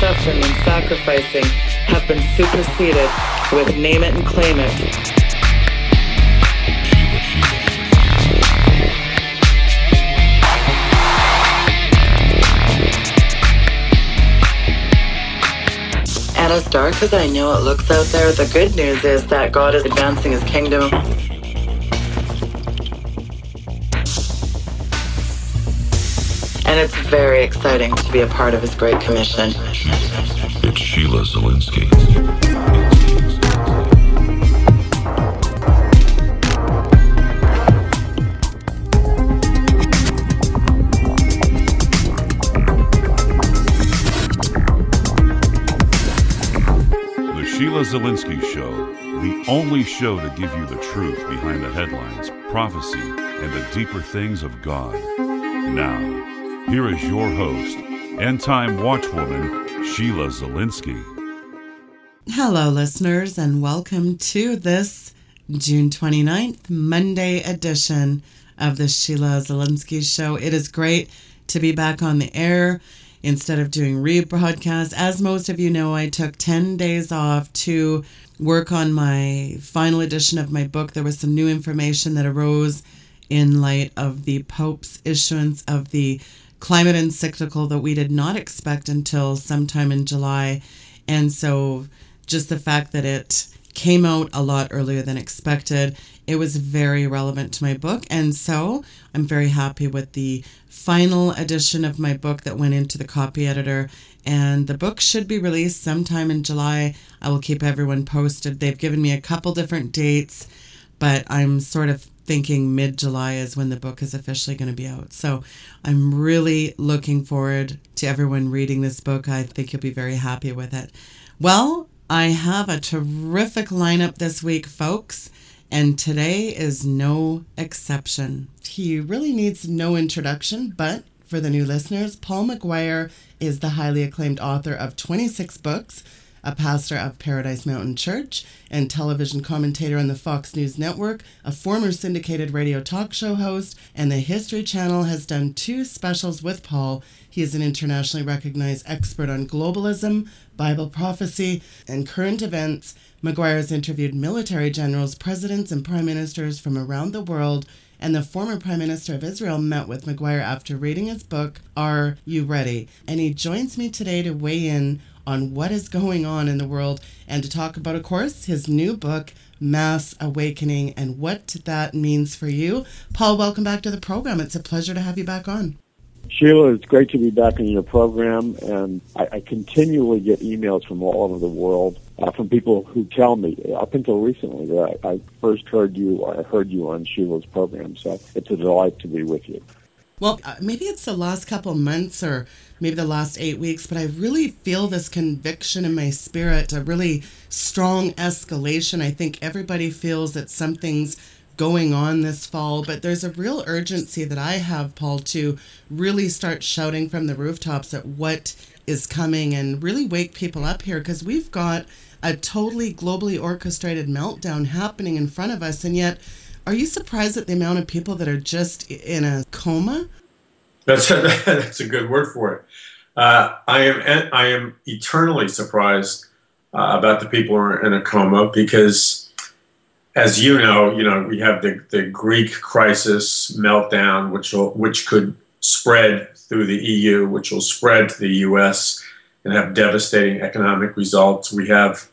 suffering and sacrificing have been superseded with name it and claim it. And as dark as I know it looks out there, the good news is that God is advancing his kingdom. And it's very exciting to be a part of his great commission. It's Sheila Zilinsky. The Sheila Zilinsky Show, the only show to give you the truth behind the headlines, prophecy, and the deeper things of God. Now, here is your host, end time watchwoman, Sheila Zilinsky. Hello, listeners, and welcome to this June 29th, Monday edition of the Sheila Zilinsky Show. It is great to be back on the air instead of doing rebroadcasts. As most of you know, I took 10 days off to work on my final edition of my book. There was some new information that arose in light of the Pope's issuance of the climate encyclical that we did not expect until sometime in July. And so just the fact that it came out a lot earlier than expected, it was very relevant to my book. And so I'm very happy with the final edition of my book that went into the copy editor. And the book should be released sometime in July. I will keep everyone posted. They've given me a couple different dates, but I'm sort of thinking mid July is when the book is officially going to be out. So I'm really looking forward to everyone reading this book. I think you'll be very happy with it. Well, I have a terrific lineup this week, folks, and today is no exception. He really needs no introduction, but for the new listeners, Paul McGuire is the highly acclaimed author of 26 books, a pastor of Paradise Mountain Church, and television commentator on the Fox News Network, a former syndicated radio talk show host, and the History Channel has done two specials with Paul. He is an internationally recognized expert on globalism, Bible prophecy, and current events. McGuire has interviewed military generals, presidents, and prime ministers from around the world. And the former Prime Minister of Israel met with McGuire after reading his book, Are You Ready? And he joins me today to weigh in on what is going on in the world and to talk about, of course, his new book, Mass Awakening, and what that means for you. Paul, welcome back to the program. It's a pleasure to have you back on. Sheila, it's great to be back in your program, and I, I continually get emails from all over the world uh, from people who tell me, up until recently, that I, I first heard you I heard you on Sheila's program. So it's a delight to be with you. Well, uh, maybe it's the last couple months or maybe the last eight weeks, but I really feel this conviction in my spirit, a really strong escalation. I think everybody feels that something's going on this fall, but there's a real urgency that I have, Paul, to really start shouting from the rooftops at what is coming and really wake people up here because we've got a totally globally orchestrated meltdown happening in front of us. And yet, are you surprised at the amount of people that are just in a coma? That's a, that's a good word for it. Uh, I am I am eternally surprised uh, about the people who are in a coma because, as you know, you know we have the, the Greek crisis meltdown, which will, which could spread through the EU, which will spread to the U.S. and have devastating economic results. We have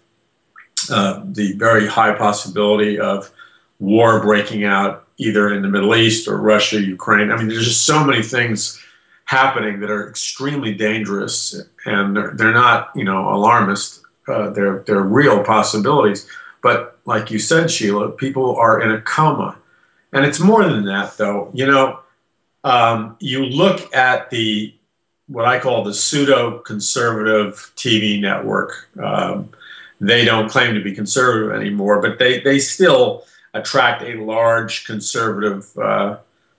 uh, the very high possibility of war breaking out either in the Middle East or Russia, Ukraine. I mean, there's just so many things happening that are extremely dangerous, and they're, they're not, you know, alarmist. Uh, they're they're real possibilities. But like you said, Sheila, people are in a coma, and it's more than that, though. You know, um, you look at the what I call the pseudo conservative TV network. Um, they don't claim to be conservative anymore, but they, they still attract a large conservative uh,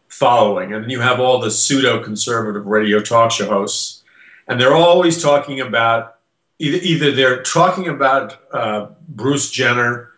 following. And then you have all the pseudo conservative radio talk show hosts, and they're always talking about either, either they're talking about uh, Bruce Jenner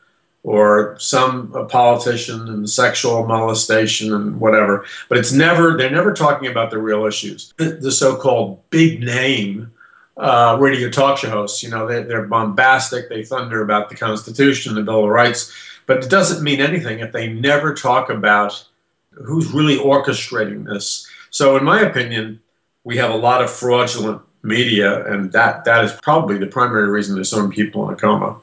or some politician and sexual molestation and whatever. But it's never, they're never talking about the real issues. The, the so called big name uh, radio talk show hosts, you know, they, they're bombastic, they thunder about the Constitution, the Bill of Rights, but it doesn't mean anything if they never talk about who's really orchestrating this. So, in my opinion, we have a lot of fraudulent media, and that, that is probably the primary reason there's so many people in a coma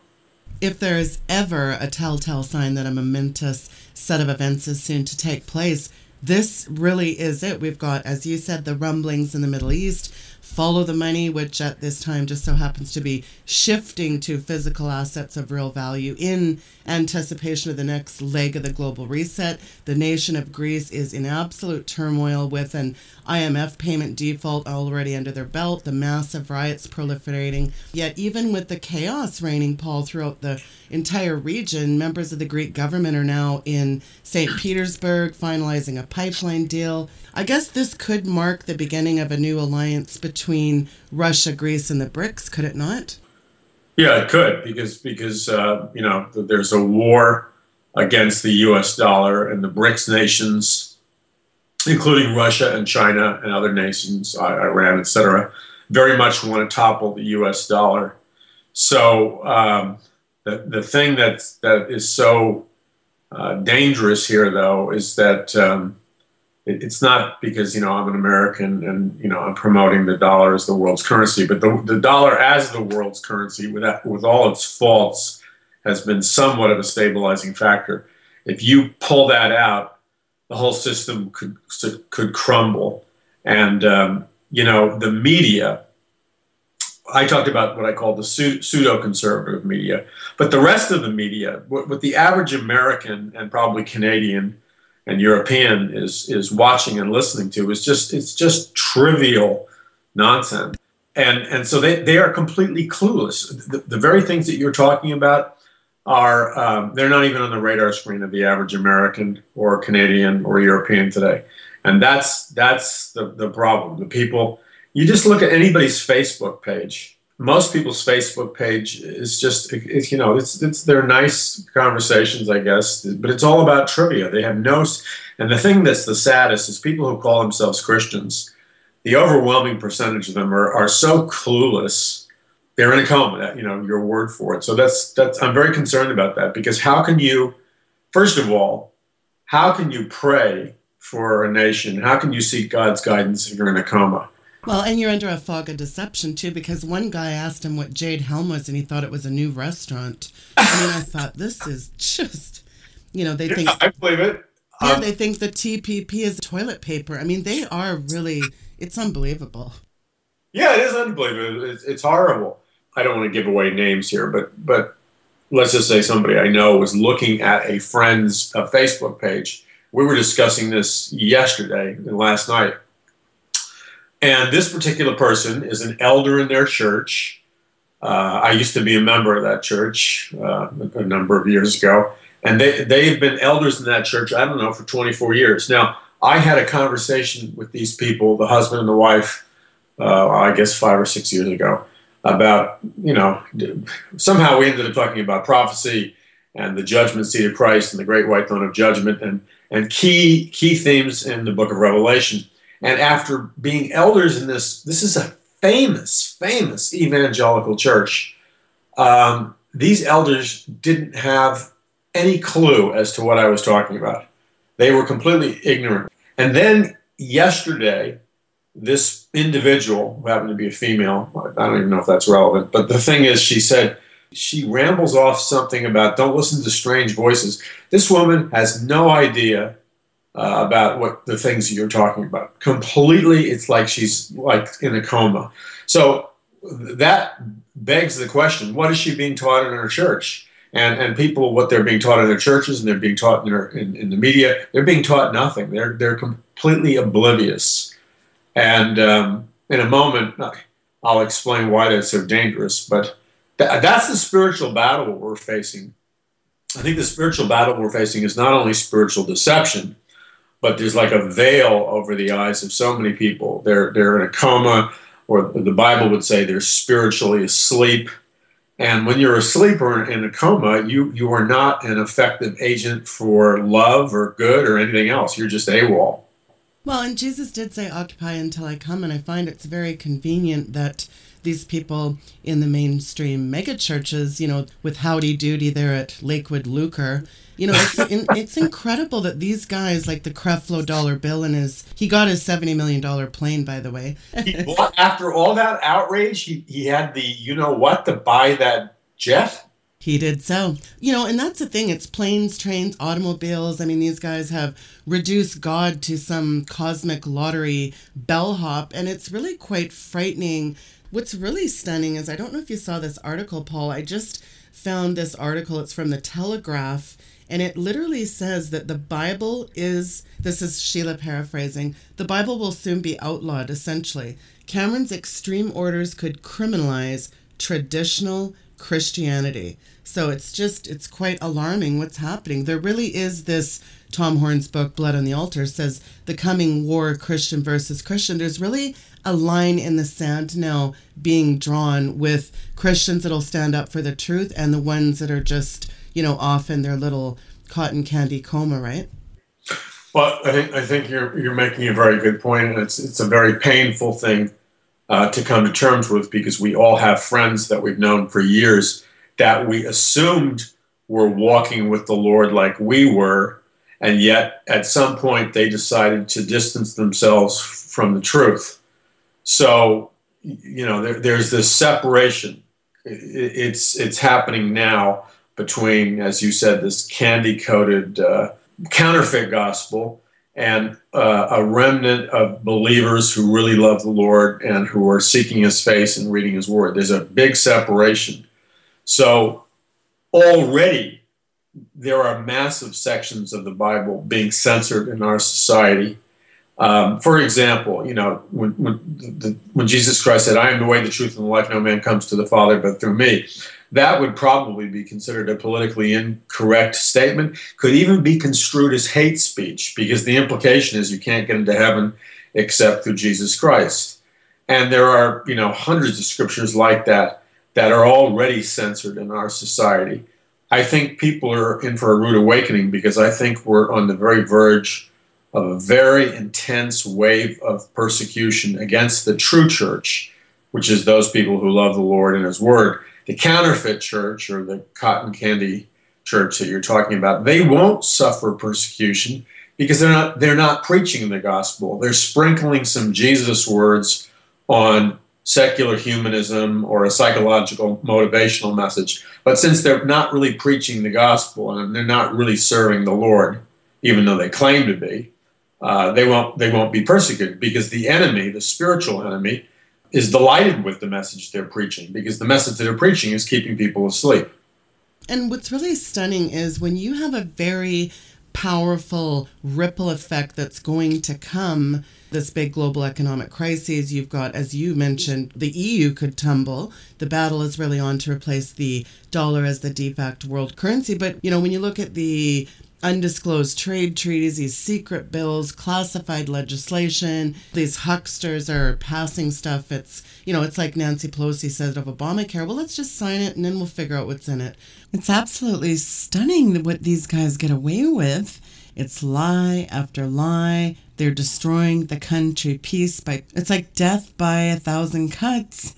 if there's ever a telltale sign that a momentous set of events is soon to take place, this really is it. We've got, as you said, the rumblings in the Middle East follow the money, which at this time just so happens to be shifting to physical assets of real value in anticipation of the next leg of the global reset. The nation of Greece is in absolute turmoil with an IMF payment default already under their belt, the massive riots proliferating. Yet, even with the chaos reigning, Paul, throughout the entire region, members of the Greek government are now in St. Petersburg finalizing a pipeline deal. I guess this could mark the beginning of a new alliance between Russia, Greece, and the BRICS, could it not? Yeah, it could because because uh, you know there's a war against the U.S. dollar and the BRICS nations, including Russia and China and other nations, Iran, etc., very much want to topple the U.S. dollar. So um, the the thing that that is so uh, dangerous here, though, is that um, it's not because you know I'm an American and you know I'm promoting the dollar as the world's currency, but the, the dollar as the world's currency, with that, with all its faults, has been somewhat of a stabilizing factor. If you pull that out, the whole system could could crumble, and um, you know the media. I talked about what I call the pseudo conservative media, but the rest of the media, what the average American and probably Canadian and European is is watching and listening to is just it's just trivial nonsense. And and so they, they are completely clueless. The, the very things that you're talking about are um, they're not even on the radar screen of the average American or Canadian or European today. And that's that's the, the problem. The people you just look at anybody's Facebook page most people's Facebook page is just it's you know it's it's they're nice conversations I guess but it's all about trivia. They have no and the thing that's the saddest is people who call themselves Christians the overwhelming percentage of them are, are so clueless they're in a coma you know your word for it. So that's that's I'm very concerned about that because how can you first of all how can you pray for a nation? How can you seek God's guidance if you're in a coma well, and you're under a fog of deception too, because one guy asked him what Jade Helm was, and he thought it was a new restaurant. I mean, I thought this is just, you know, they think I believe it. Yeah, um, they think the TPP is toilet paper. I mean, they are really. It's unbelievable. Yeah, it is unbelievable. It's, it's horrible. I don't want to give away names here, but but let's just say somebody I know was looking at a friend's uh, Facebook page. We were discussing this yesterday and last night and this particular person is an elder in their church. Uh, I used to be a member of that church uh, a number of years ago. And they, they've been elders in that church, I don't know, for 24 years. Now, I had a conversation with these people, the husband and the wife, uh, I guess five or six years ago, about, you know, somehow we ended up talking about prophecy and the judgment seat of Christ and the great white throne of judgment and, and key, key themes in the book of Revelation. And after being elders in this, this is a famous, famous evangelical church. Um, these elders didn't have any clue as to what I was talking about. They were completely ignorant. And then yesterday, this individual, who happened to be a female, I don't even know if that's relevant, but the thing is, she said, she rambles off something about don't listen to strange voices. This woman has no idea uh, about what the things that you're talking about. Completely, it's like she's like in a coma. So that begs the question: What is she being taught in her church? And and people, what they're being taught in their churches and they're being taught in, their, in, in the media, they're being taught nothing. They're they're completely oblivious. And um, in a moment, I'll explain why that's so dangerous. But th- that's the spiritual battle we're facing. I think the spiritual battle we're facing is not only spiritual deception, but there's like a veil over the eyes of so many people. They're they're in a coma, or the Bible would say they're spiritually asleep. And when you're asleep or in a coma, you you are not an effective agent for love or good or anything else. You're just AWOL. Well, and Jesus did say, Occupy until I come. And I find it's very convenient that these people in the mainstream megachurches, you know, with Howdy Doody there at Lakewood Lucre, you know, it's, it's incredible that these guys, like the Creflo dollar bill and his, he got his $70 million plane, by the way. after all that outrage, he, he had the, you know what, to buy that jet? He did so. You know, and that's the thing. It's planes, trains, automobiles. I mean, these guys have reduced God to some cosmic lottery bellhop, and it's really quite frightening. What's really stunning is I don't know if you saw this article, Paul. I just found this article. It's from the Telegraph, and it literally says that the Bible is this is Sheila paraphrasing the Bible will soon be outlawed, essentially. Cameron's extreme orders could criminalize traditional Christianity. So it's just, it's quite alarming what's happening. There really is this, Tom Horn's book, Blood on the Altar, says the coming war, Christian versus Christian. There's really a line in the sand now being drawn with Christians that'll stand up for the truth and the ones that are just, you know, off in their little cotton candy coma, right? Well, I think I think you're you're making a very good point, and it's it's a very painful thing uh, to come to terms with because we all have friends that we've known for years that we assumed were walking with the Lord like we were, and yet at some point they decided to distance themselves from the truth. So, you know, there, there's this separation. It's it's happening now between, as you said, this candy coated uh, counterfeit gospel and uh, a remnant of believers who really love the Lord and who are seeking His face and reading His Word. There's a big separation. So already there are massive sections of the Bible being censored in our society. Um, for example, you know, when, when, the, when Jesus Christ said, I am the way, the truth, and the life, no man comes to the Father but through me that would probably be considered a politically incorrect statement, could even be construed as hate speech, because the implication is you can't get into heaven except through Jesus Christ. And there are, you know, hundreds of scriptures like that that are already censored in our society. I think people are in for a rude awakening because I think we're on the very verge of a very intense wave of persecution against the true church, which is those people who love the Lord and His Word the counterfeit church or the cotton candy church that you're talking about, they won't suffer persecution because they're not they're not preaching the gospel. They're sprinkling some Jesus words on secular humanism or a psychological motivational message. But since they're not really preaching the gospel and they're not really serving the Lord, even though they claim to be, uh, they won't they won't be persecuted because the enemy, the spiritual enemy, is delighted with the message they're preaching because the message they're preaching is keeping people asleep. And what's really stunning is when you have a very powerful ripple effect that's going to come this big global economic crisis. You've got as you mentioned the EU could tumble. The battle is really on to replace the dollar as the de facto world currency. But you know when you look at the undisclosed trade treaties, these secret bills, classified legislation. These hucksters are passing stuff. It's, you know, it's like Nancy Pelosi said of Obamacare. Well, let's just sign it and then we'll figure out what's in it. It's absolutely stunning what these guys get away with. It's lie after lie. They're destroying the country piece by, it's like death by a thousand cuts.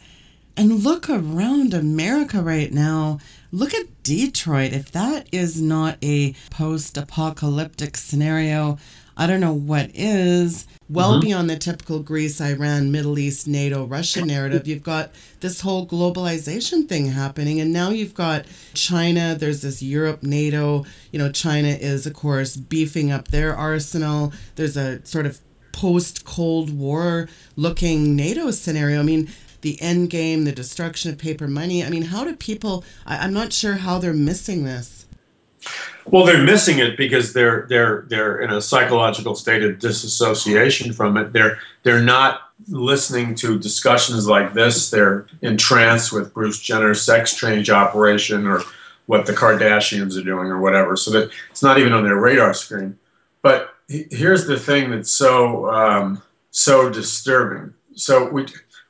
And look around America right now. Look at Detroit. If that is not a post apocalyptic scenario, I don't know what is. Well mm-hmm. beyond the typical Greece, Iran, Middle East, NATO, Russia narrative, you've got this whole globalization thing happening. And now you've got China, there's this Europe, NATO. You know, China is, of course, beefing up their arsenal. There's a sort of post Cold War looking NATO scenario. I mean, the end game, the destruction of paper money. I mean, how do people? I, I'm not sure how they're missing this. Well, they're missing it because they're they're they're in a psychological state of disassociation from it. They're they're not listening to discussions like this. They're entranced with Bruce Jenner's sex change operation or what the Kardashians are doing or whatever. So that it's not even on their radar screen. But here's the thing that's so um, so disturbing. So we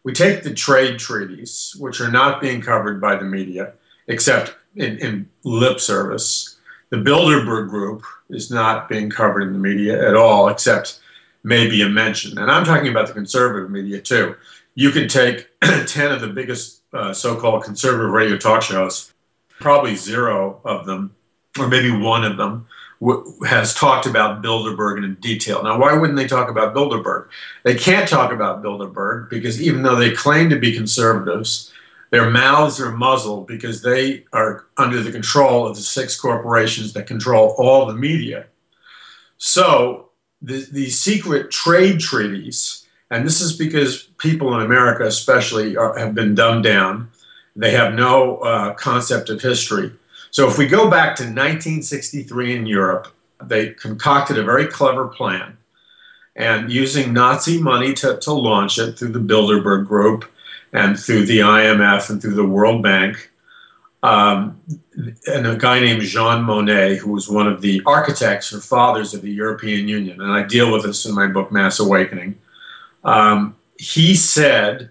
we take the trade treaties, which are not being covered by the media, except in, in lip service. The Bilderberg Group is not being covered in the media at all, except maybe a mention. And I'm talking about the conservative media too. You can take 10 of the biggest uh, so called conservative radio talk shows, probably zero of them, or maybe one of them, has talked about Bilderberg in detail. Now, why wouldn't they talk about Bilderberg? They can't talk about Bilderberg because even though they claim to be conservatives, their mouths are muzzled because they are under the control of the six corporations that control all the media. So, the, the secret trade treaties, and this is because people in America, especially, are, have been dumbed down. They have no uh, concept of history so if we go back to 1963 in Europe, they concocted a very clever plan. And using Nazi money to, to launch it through the Bilderberg Group and through the IMF and through the World Bank, um, and a guy named Jean Monnet, who was one of the architects or fathers of the European Union, and I deal with this in my book Mass Awakening. Um, he said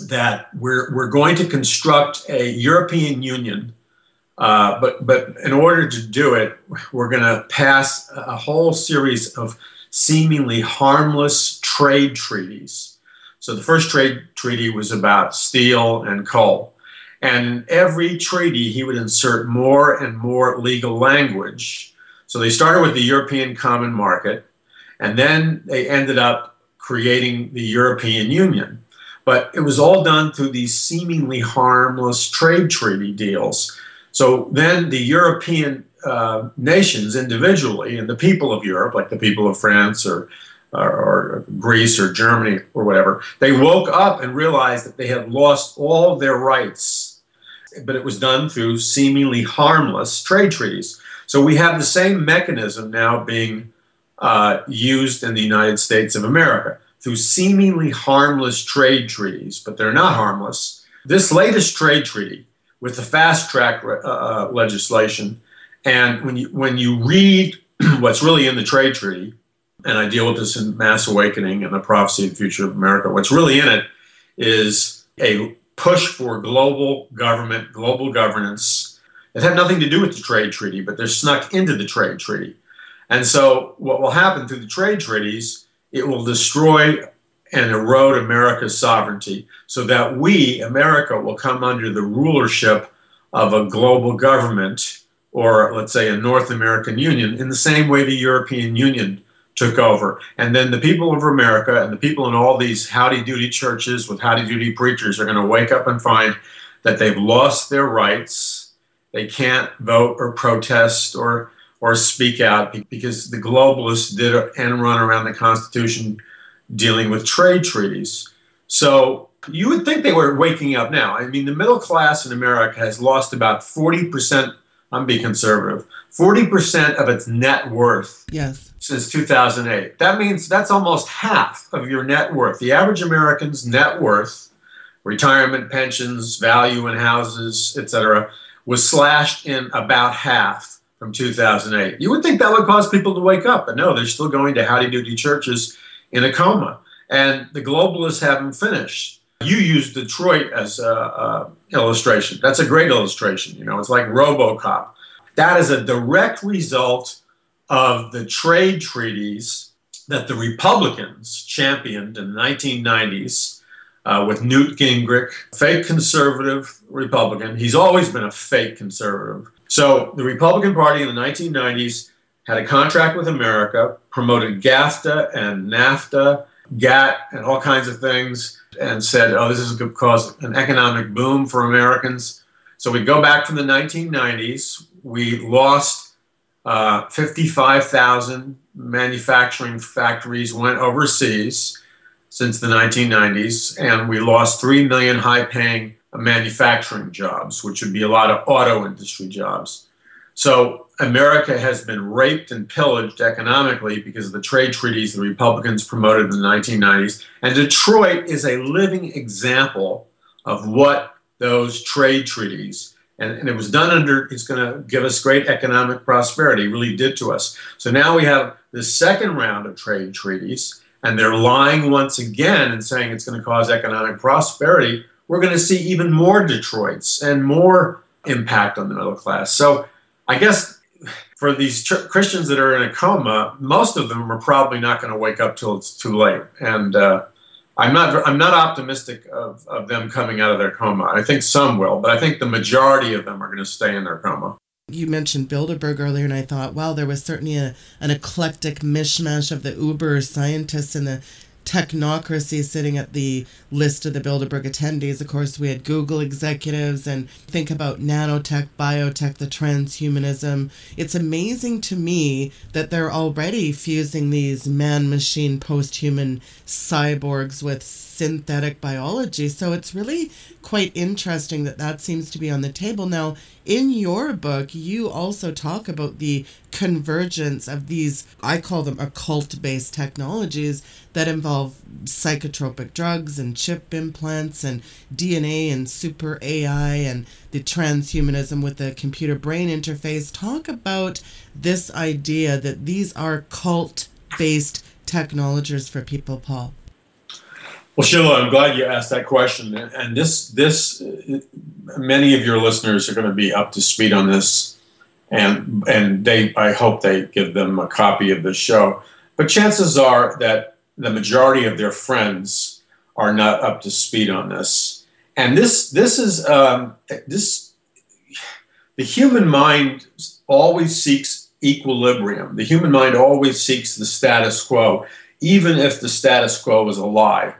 that we're, we're going to construct a European Union uh, but but in order to do it, we're going to pass a whole series of seemingly harmless trade treaties. So the first trade treaty was about steel and coal. And in every treaty, he would insert more and more legal language. So they started with the European Common Market, and then they ended up creating the European Union. But it was all done through these seemingly harmless trade treaty deals so then the European uh, nations individually and the people of Europe, like the people of France or, or, or, Greece or Germany or whatever, they woke up and realized that they had lost all their rights. But it was done through seemingly harmless trade treaties. So we have the same mechanism now being uh, used in the United States of America through seemingly harmless trade treaties, but they're not harmless. This latest trade treaty with the fast track uh, uh, legislation. And when you, when you read what's really in the trade treaty, and I deal with this in Mass Awakening and the Prophecy of the Future of America, what's really in it is a push for global government, global governance. It had nothing to do with the trade treaty, but they're snuck into the trade treaty. And so, what will happen through the trade treaties, it will destroy and erode America's sovereignty so that we, America, will come under the rulership of a global government or, let's say, a North American Union in the same way the European Union took over. And then the people of America and the people in all these howdy doody churches with howdy doody preachers are going to wake up and find that they've lost their rights. They can't vote or protest or or speak out because the globalists did an end run around the Constitution dealing with trade treaties. So you would think they were waking up now. I mean, the middle class in America has lost about 40%, I'm being conservative, 40% of its net worth yes. since 2008. That means that's almost half of your net worth. The average American's net worth, retirement pensions, value in houses, etc., was slashed in about half from 2008. You would think that would cause people to wake up, but no, they're still going to howdy doody churches in a coma. And the globalists haven't finished. You used Detroit as an illustration. That's a great illustration. You know, it's like RoboCop. That is a direct result of the trade treaties that the Republicans championed in the 1990s uh, with Newt Gingrich, fake conservative Republican. He's always been a fake conservative. So the Republican Party in the 1990s had a contract with America, promoted CAFTA and NAFTA, GATT, and all kinds of things, and said, oh, this is going to cause an economic boom for Americans. So we go back from the 1990s. We lost uh, 55,000 manufacturing factories went overseas since the 1990s, and we lost 3 million high paying manufacturing jobs, which would be a lot of auto industry jobs. So America has been raped and pillaged economically because of the trade treaties the Republicans promoted in the 1990s. And Detroit is a living example of what those trade treaties, and, and it was done under, it's going to give us great economic prosperity, really did to us. So now we have the second round of trade treaties, and they're lying once again and saying it's going to cause economic prosperity. We're going to see even more Detroits and more impact on the middle class. So I guess for these ch- Christians that are in a coma, most of them are probably not going to wake up till it's too late. And uh, I'm not I'm not optimistic of, of them coming out of their coma. I think some will, but I think the majority of them are going to stay in their coma. You mentioned Bilderberg earlier, and I thought, wow, there was certainly a, an eclectic mishmash of the uber scientists and the technocracy sitting at the list of the Bilderberg attendees. Of course, we had Google executives and think about nanotech, biotech, the transhumanism. It's amazing to me that they're already fusing these man machine post human cyborgs with synthetic biology. So it's really quite interesting that that seems to be on the table. Now, in your book, you also talk about the convergence of these, I call them occult based technologies that involve psychotropic drugs and chip implants and DNA and super AI and the transhumanism with the computer brain interface. Talk about this idea that these are cult based technologies for people, Paul. Well, Sheila, I'm glad you asked that question. And this, this, many of your listeners are going to be up to speed on this, and and they, I hope they give them a copy of the show. But chances are that the majority of their friends are not up to speed on this. And this, this is um, this. The human mind always seeks equilibrium. The human mind always seeks the status quo, even if the status quo is a lie.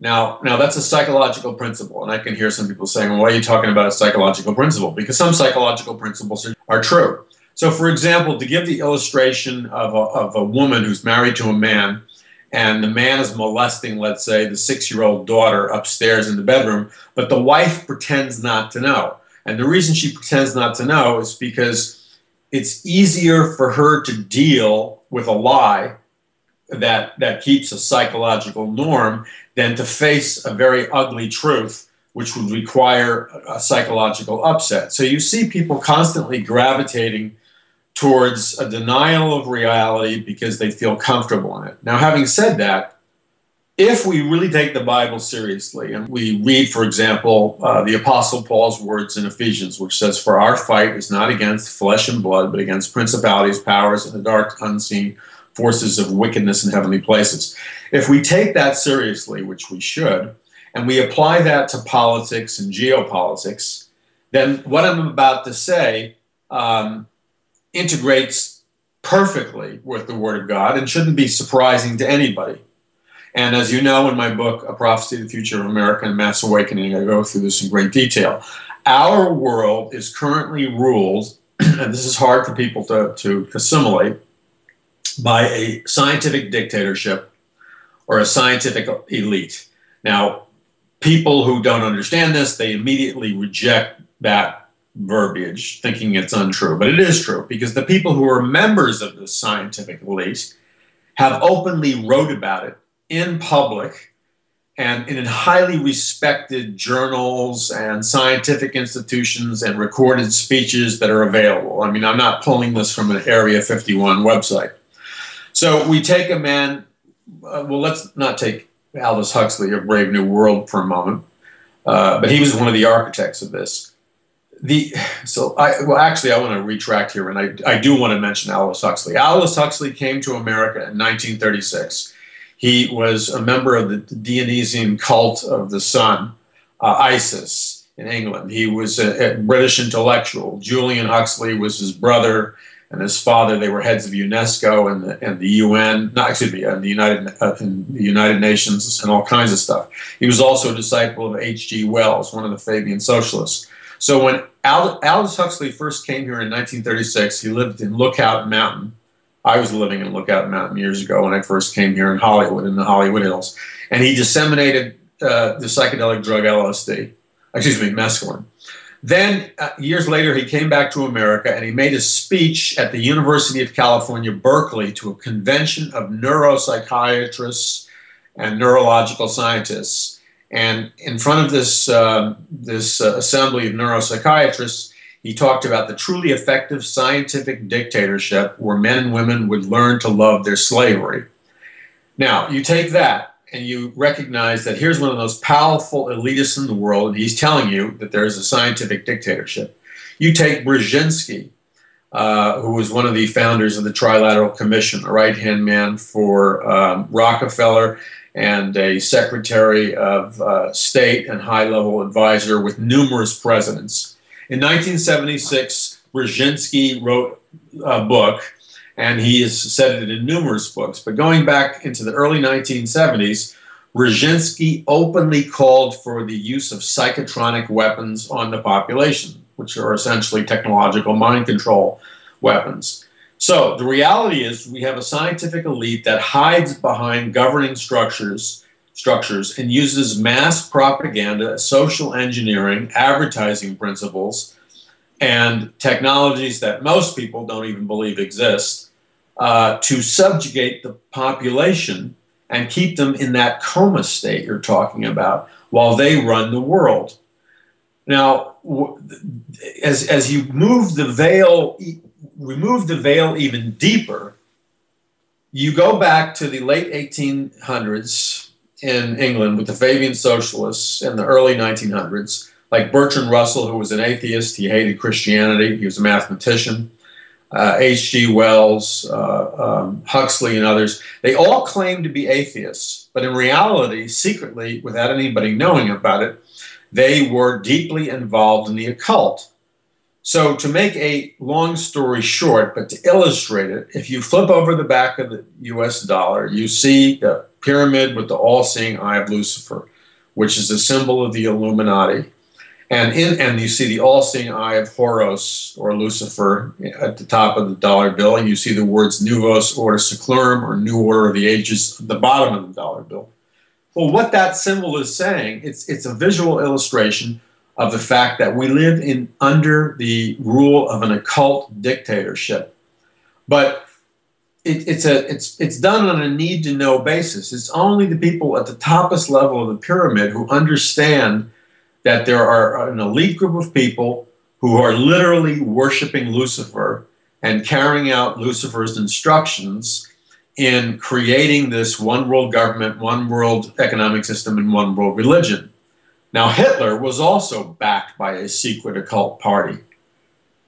Now, now that's a psychological principle, and I can hear some people saying, well, "Why are you talking about a psychological principle?" Because some psychological principles are, are true. So, for example, to give the illustration of a, of a woman who's married to a man, and the man is molesting, let's say, the six-year-old daughter upstairs in the bedroom, but the wife pretends not to know. And the reason she pretends not to know is because it's easier for her to deal with a lie that that keeps a psychological norm than to face a very ugly truth which would require a psychological upset. So you see people constantly gravitating towards a denial of reality because they feel comfortable in it. Now, having said that, if we really take the Bible seriously and we read, for example, uh, the Apostle Paul's words in Ephesians, which says, For our fight is not against flesh and blood, but against principalities, powers, and the dark unseen forces of wickedness in heavenly places. If we take that seriously, which we should, and we apply that to politics and geopolitics, then what I'm about to say um, integrates perfectly with the Word of God and shouldn't be surprising to anybody. And as you know, in my book, A Prophecy of the Future of America and Mass Awakening, I go through this in great detail. Our world is currently ruled, and this is hard for people to, to assimilate, by a scientific dictatorship or a scientific elite. Now, people who don't understand this, they immediately reject that verbiage, thinking it's untrue. But it is true because the people who are members of the scientific elite have openly wrote about it in public and in highly respected journals and scientific institutions and recorded speeches that are available. I mean, I'm not pulling this from an Area 51 website. So we take a man, uh, well, let's not take Aldous Huxley of Brave New World for a moment, uh, but he was one of the architects of this. The so I well actually I want to retract here and I, I do want to mention Aldous Huxley. Aldous Huxley came to America in 1936. He was a member of the Dionysian cult of the sun, uh, Isis in England. He was a, a British intellectual. Julian Huxley was his brother and his father. They were heads of UNESCO and the, and the UN, not excuse me, and the United uh, and the United Nations and all kinds of stuff. He was also a disciple of H.G. Wells, one of the Fabian socialists. So when Aldous Huxley first came here in 1936, he lived in Lookout Mountain. I was living in Lookout Mountain years ago when I first came here in Hollywood, in the Hollywood Hills, and he disseminated uh, the psychedelic drug LSD, excuse me, mescaline. Then, uh, years later, he came back to America and he made a speech at the University of California, Berkeley, to a convention of neuropsychiatrists and neurological scientists. And in front of this, uh, this uh, assembly of neuropsychiatrists, he talked about the truly effective scientific dictatorship where men and women would learn to love their slavery. Now, you take that and you recognize that here's one of the most powerful elitists in the world, and he's telling you that there's a scientific dictatorship. You take Brzezinski, uh, who was one of the founders of the Trilateral Commission, a right hand man for um, Rockefeller and a secretary of uh, state and high level advisor with numerous presidents. In 1976, Brzezinski wrote a book and he has said it in numerous books. But going back into the early 1970s, Brzezinski openly called for the use of psychotronic weapons on the population, which are essentially technological mind control weapons. So the reality is we have a scientific elite that hides behind governing structures structures and uses mass propaganda, social engineering, advertising principles and technologies that most people don't even believe exist uh, to subjugate the population and keep them in that coma state you're talking about while they run the world. Now, as, as you move the veil, remove the veil even deeper, you go back to the late 1800s in England with the Fabian socialists in the early 1900s like Bertrand Russell, who was an atheist. He hated Christianity. He was a mathematician. Uh, H.G. Wells, uh, um, Huxley, and others, they all claimed to be atheists, but in reality, secretly, without anybody knowing about it, they were deeply involved in the occult. So, to make a long story short, but to illustrate it, if you flip over the back of the US dollar, you see the pyramid with the all seeing eye of Lucifer, which is a symbol of the Illuminati. And in and you see the all-seeing eye of Horus or Lucifer at the top of the dollar bill, and you see the words Novus Ordo Seclorum or New Order of the Ages at the bottom of the dollar bill. Well, what that symbol is saying, it's it's a visual illustration of the fact that we live in under the rule of an occult dictatorship. But it, it's a it's it's done on a need to know basis. It's only the people at the toppest level of the pyramid who understand that there are an elite group of people who are literally worshiping Lucifer and carrying out Lucifer's instructions in creating this one world government, one world economic system, and one world religion. Now, Hitler was also backed by a secret occult party.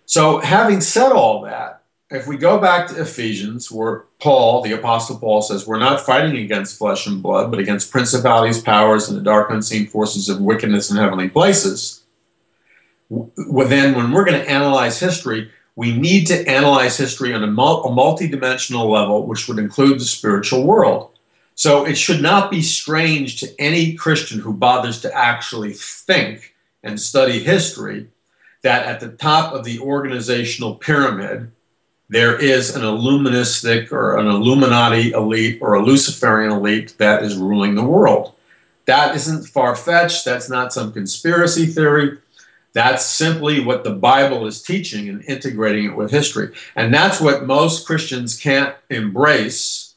So, having said all that, if we go back to Ephesians, where Paul, the Apostle Paul, says, We're not fighting against flesh and blood, but against principalities, powers, and the dark unseen forces of wickedness in heavenly places. Then, when we're going to analyze history, we need to analyze history on a, mul- a multidimensional level, which would include the spiritual world. So, it should not be strange to any Christian who bothers to actually think and study history that at the top of the organizational pyramid, there is an illuministic or an Illuminati elite or a Luciferian elite that is ruling the world. That isn't far fetched. That's not some conspiracy theory. That's simply what the Bible is teaching and integrating it with history. And that's what most Christians can't embrace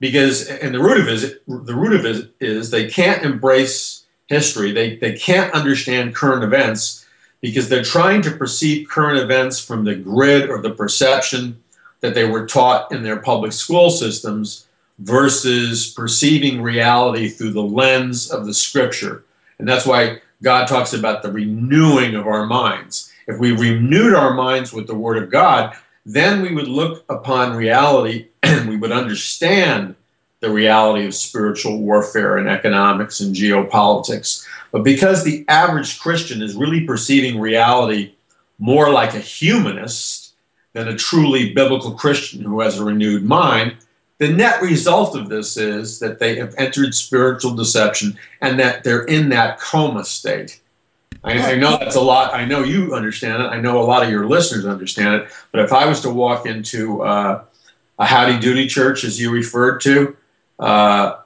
because, and the root of it, the root of it is they can't embrace history. They, they can't understand current events because they're trying to perceive current events from the grid or the perception that they were taught in their public school systems versus perceiving reality through the lens of the scripture. And that's why God talks about the renewing of our minds. If we renewed our minds with the Word of God, then we would look upon reality and we would understand the reality of spiritual warfare and economics and geopolitics. But because the average Christian is really perceiving reality more like a humanist than a truly biblical Christian who has a renewed mind, the net result of this is that they have entered spiritual deception and that they're in that coma state. I, I, know that's a lot. I know you understand it. I know a lot of your listeners understand it. But if I was to walk into uh, a howdy doody church, as you referred to, uh,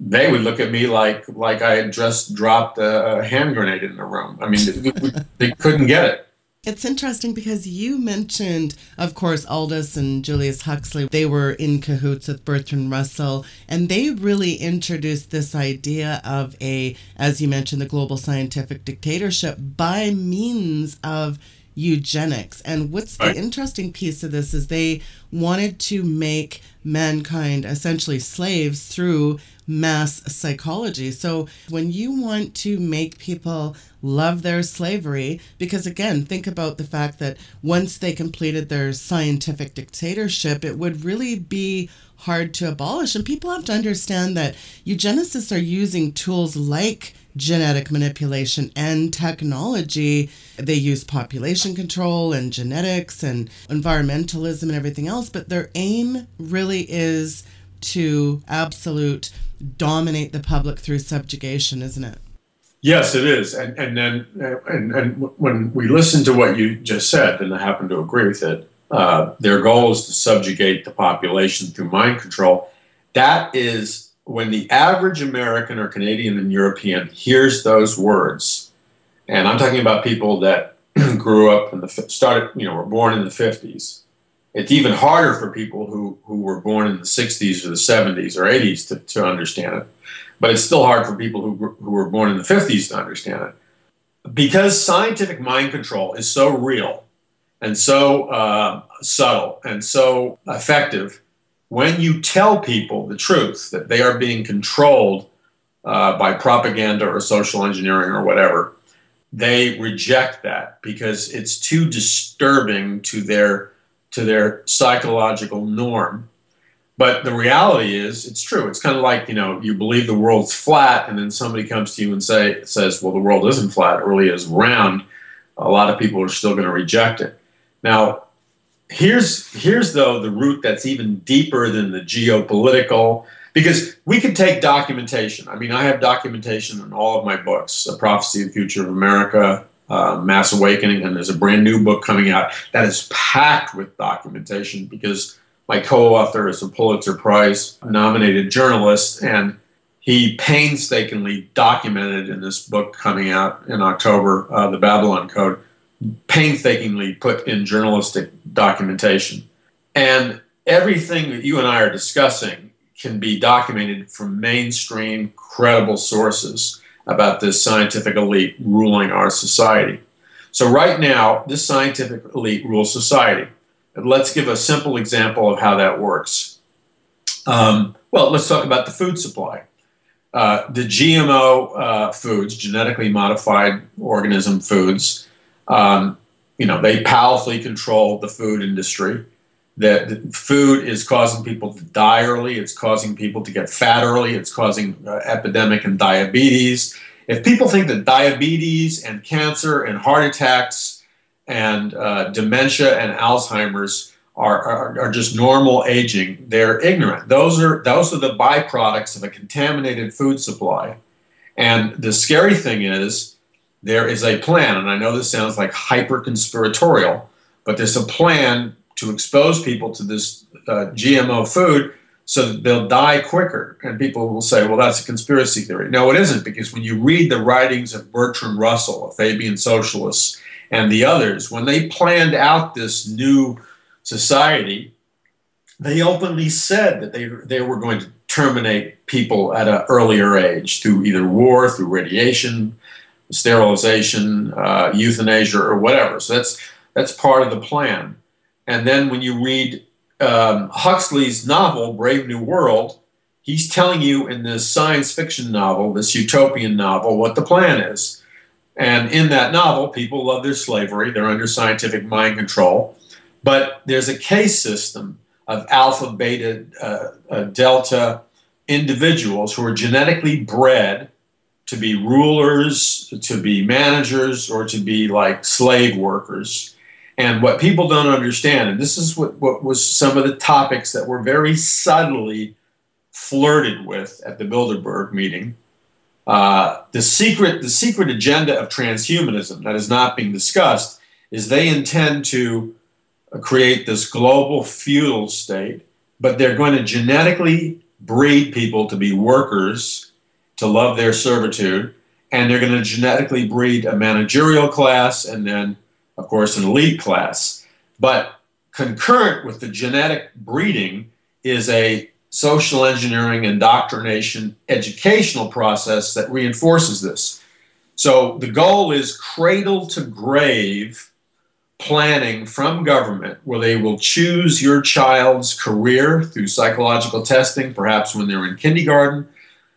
they would look at me like like I had just dropped a hand grenade in the room. I mean, they, they couldn't get it. It's interesting because you mentioned, of course, Aldous and Julius Huxley. They were in cahoots with Bertrand Russell, and they really introduced this idea of a, as you mentioned, the global scientific dictatorship by means of eugenics. And what's the interesting piece of this is they wanted to make mankind essentially slaves through mass psychology. So when you want to make people love their slavery, because again, think about the fact that once they completed their scientific dictatorship, it would really be hard to abolish. And people have to understand that eugenicists are using tools like genetic manipulation and technology. They use population control and genetics and environmentalism and everything else, but their aim really is to absolute dominate the public through subjugation, isn't it? Yes, it is. And, and then and, and when we listen to what you just said, and I happen to agree with it, uh, their goal is to subjugate the population through mind control. That is when the average American or Canadian and European hears those words, and I'm talking about people that grew up the started, you know, were born in the 50s. It's even harder for people who, who were born in the 60s or the 70s or 80s to, to understand it. But it's still hard for people who, who were born in the 50s to understand it. Because scientific mind control is so real and so uh, subtle and so effective, when you tell people the truth that they are being controlled uh, by propaganda or social engineering or whatever, they reject that because it's too disturbing to their to their psychological norm. But the reality is, it's true. It's kind of like you know, you believe the world's flat, and then somebody comes to you and say says, "Well, the world isn't flat; it really is round." A lot of people are still going to reject it. Now, here's here's though the root that's even deeper than the geopolitical because we could take documentation. I mean, I have documentation in all of my books: A Prophecy of the Future of America, uh, Mass Awakening, and there's a brand new book coming out that is packed with documentation because my co-author is a Pulitzer Prize nominated journalist and he painstakingly documented in this book coming out in October, uh, the Babylon Code, painstakingly put in journalistic documentation. And everything that you and I are discussing can be documented from mainstream, credible sources about this scientific elite ruling our society. So, right now, this scientific elite rules society. And let's give a simple example of how that works. Um, well, let's talk about the food supply. Uh, the GMO uh, foods, genetically modified organism foods, um, you know, they powerfully control the food industry. That food is causing people to die early. It's causing people to get fat early. It's causing uh, epidemic and diabetes. If people think that diabetes and cancer and heart attacks and uh, dementia and Alzheimer's are, are, are, just normal aging, they're ignorant. Those are those are the byproducts of a contaminated food supply. And the scary thing is there is a plan, and I know this sounds like hyper conspiratorial, but there's a plan to expose people to this uh, GMO food so that they'll die quicker. And people will say, well, that's a conspiracy theory. No, it isn't, because when you read the writings of Bertrand Russell, a Fabian socialist, and the others, when they planned out this new society, they openly said that they, they were going to terminate people at an earlier age through either war, through radiation, sterilization, uh, euthanasia, or whatever. So that's that's part of the plan. And then when you read um, Huxley's novel, Brave New World, he's telling you in this science fiction novel, this utopian novel, what the plan is. And in that novel, people love their slavery, they're under scientific mind control. But there's a case system of alpha, beta, uh, uh, delta individuals who are genetically bred to be rulers, to be managers, or to be like slave workers. And what people don't understand, and this is what, what was some of the topics that were very subtly flirted with at the Bilderberg meeting. Uh, the secret, the secret agenda of transhumanism that is not being discussed is they intend to create this global feudal state, but they're going to genetically breed people to be workers, to love their servitude, and they're going to genetically breed a managerial class and then, of course, an elite class. But concurrent with the genetic breeding is a social engineering indoctrination educational process that reinforces this. So the goal is cradle to grave planning from government where they will choose your child's career through psychological testing, perhaps when they're in kindergarten.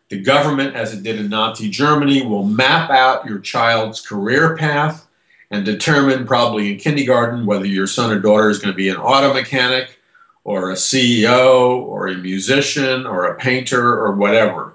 The government, as it did in Nazi Germany, will map out your child's career path and determine, probably in kindergarten, whether your son or daughter is going to be an auto mechanic or a CEO or a musician or a painter or whatever.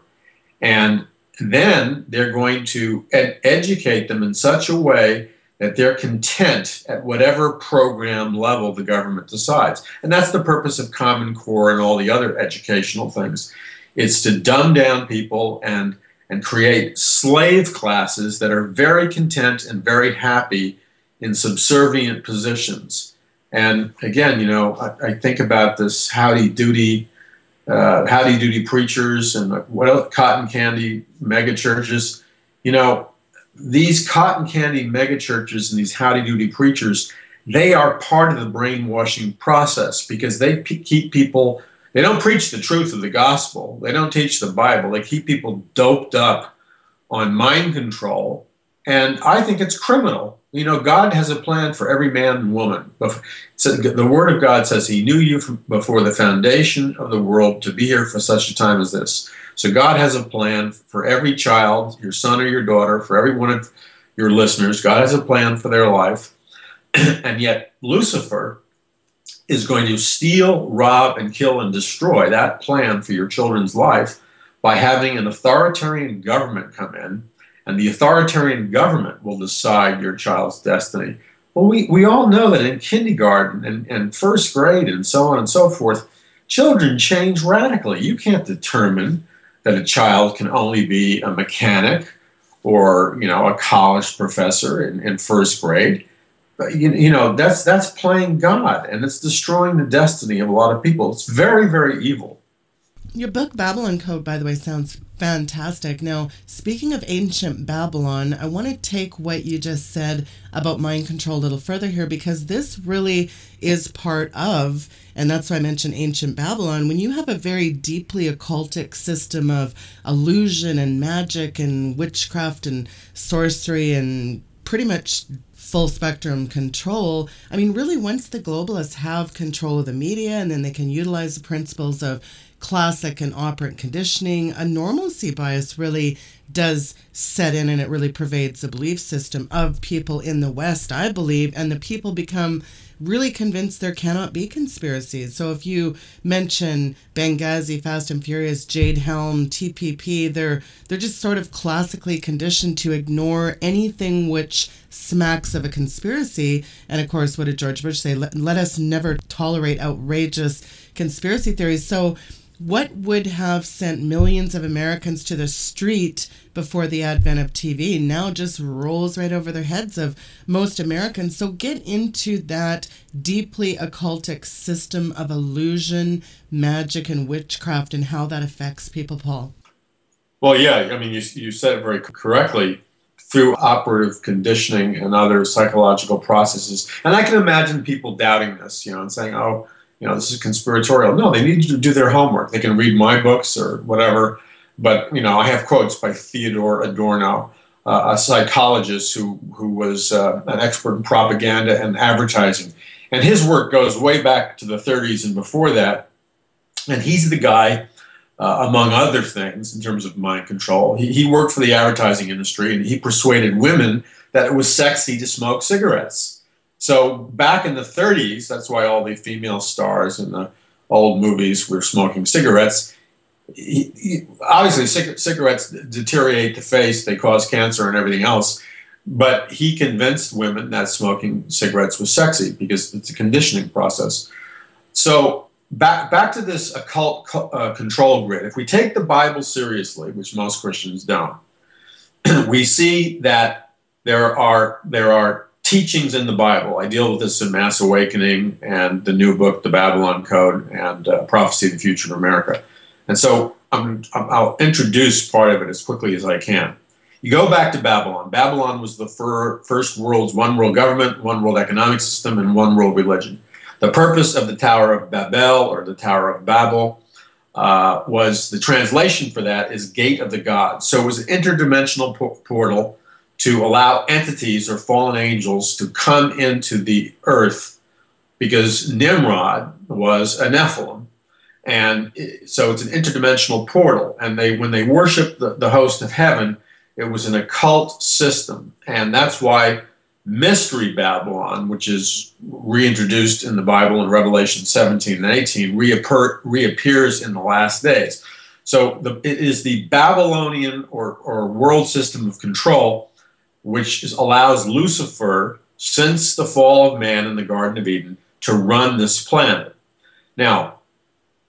And then they're going to ed- educate them in such a way that they're content at whatever program level the government decides. And that's the purpose of Common Core and all the other educational things. It's to dumb down people and and create slave classes that are very content and very happy in subservient positions. And again, you know, I, I think about this howdy doody, uh, howdy doody preachers and what else, cotton candy mega churches. You know, these cotton candy mega churches and these howdy doody preachers, they are part of the brainwashing process because they p- keep people, they don't preach the truth of the gospel, they don't teach the Bible, they keep people doped up on mind control. And I think it's criminal. You know, God has a plan for every man and woman. The Word of God says He knew you before the foundation of the world to be here for such a time as this. So God has a plan for every child, your son or your daughter, for every one of your listeners. God has a plan for their life. and yet, Lucifer is going to steal, rob, and kill and destroy that plan for your children's life by having an authoritarian government come in, and the authoritarian government will decide your child's destiny. Well, we, we all know that in kindergarten and, and first grade and so on and so forth, children change radically. You can't determine that a child can only be a mechanic or you know a college professor in, in first grade you, you know that's that's playing god and it's destroying the destiny of a lot of people it's very very evil your book babylon code by the way sounds fantastic now speaking of ancient babylon i want to take what you just said about mind control a little further here because this really is part of and that's why I mentioned ancient Babylon. When you have a very deeply occultic system of illusion and magic and witchcraft and sorcery and pretty much full spectrum control. I mean, really, once the globalists have control of the media and then they can utilize the principles of classic and operant conditioning, a normalcy bias really does set in and it really pervades the belief system of people in the West, I believe, and the people become really convinced there cannot be conspiracies. So if you mention Benghazi, Fast and Furious, Jade Helm, TPP, they're they're just sort of classically conditioned to ignore anything which smacks of a conspiracy. And of course, what did George Bush say? Let, let us never tolerate outrageous conspiracy theories. So what would have sent millions of Americans to the street before the advent of TV now just rolls right over their heads of most Americans. So get into that deeply occultic system of illusion, magic, and witchcraft and how that affects people, Paul. Well, yeah, I mean, you, you said it very correctly through operative conditioning and other psychological processes. And I can imagine people doubting this, you know, and saying, oh, you know, this is conspiratorial. No, they need to do their homework. They can read my books or whatever. But, you know, I have quotes by Theodore Adorno, uh, a psychologist who, who was uh, an expert in propaganda and advertising. And his work goes way back to the 30s and before that. And he's the guy, uh, among other things, in terms of mind control. He, he worked for the advertising industry and he persuaded women that it was sexy to smoke cigarettes. So back in the 30s, that's why all the female stars in the old movies were smoking cigarettes. He, he, obviously, cig- cigarettes deteriorate the face, they cause cancer and everything else. But he convinced women that smoking cigarettes was sexy because it's a conditioning process. So back back to this occult co- uh, control grid. If we take the Bible seriously, which most Christians don't, we see that there are there are teachings in the Bible. I deal with this in Mass Awakening and the new book, The Babylon Code, and uh, Prophecy of the Future of America. And so I'm, I'll introduce part of it as quickly as I can. You go back to Babylon. Babylon was the fir- first world's one world government, one world economic system, and one world religion. The purpose of the Tower of Babel or the Tower of Babel uh, was the translation for that is Gate of the Gods. So it was an interdimensional po- portal to allow entities or fallen angels to come into the earth because Nimrod was a Nephilim. And so it's an interdimensional portal. And they, when they worshiped the, the host of heaven, it was an occult system. And that's why Mystery Babylon, which is reintroduced in the Bible in Revelation 17 and 18, reappear, reappears in the last days. So the, it is the Babylonian or, or world system of control which is, allows Lucifer, since the fall of man in the Garden of Eden, to run this planet. Now,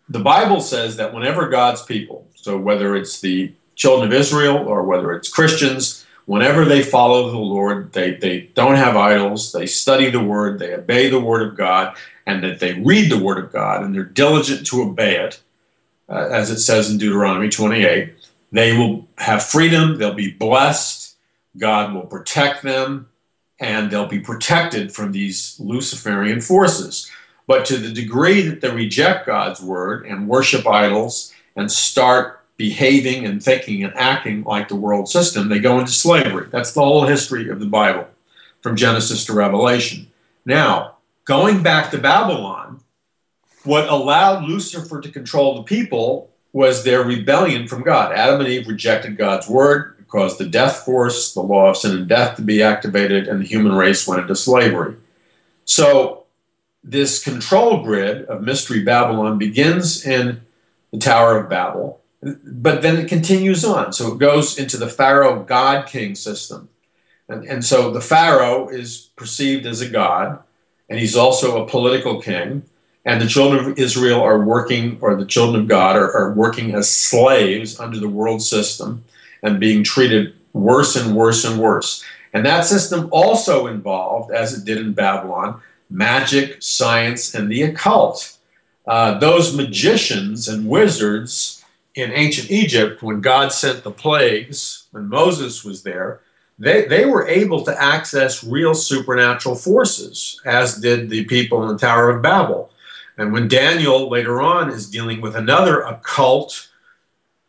the Bible says that whenever God's people, so whether it's the children of Israel or whether it's Christians, whenever they follow the Lord, they, they don't have idols, they study the Word, they obey the Word of God, and that they read the Word of God and they're diligent to obey it, uh, as it says in Deuteronomy 28, they will have freedom, they'll be blessed, God will protect them, and they'll be protected from these Luciferian forces. But to the degree that they reject God's word and worship idols and start behaving and thinking and acting like the world system, they go into slavery. That's the whole history of the Bible, from Genesis to Revelation. Now, going back to Babylon, what allowed Lucifer to control the people was their rebellion from God. Adam and Eve rejected God's word, caused the death force, the law of sin and death to be activated, and the human race went into slavery. So, this control grid of Mystery Babylon begins in the Tower of Babel, but then it continues on. So, it goes into the Pharaoh God King system. And, and so, the Pharaoh is perceived as a god, and he's also a political king. And the children of Israel are working, or the children of God are, are working as slaves under the world system and being treated worse and worse and worse. And that system also involved, as it did in Babylon, magic, science, and the occult. Uh, those magicians and wizards in ancient Egypt, when God sent the plagues, when Moses was there, they, they were able to access real supernatural forces, as did the people in the Tower of Babel. And when Daniel later on is dealing with another occult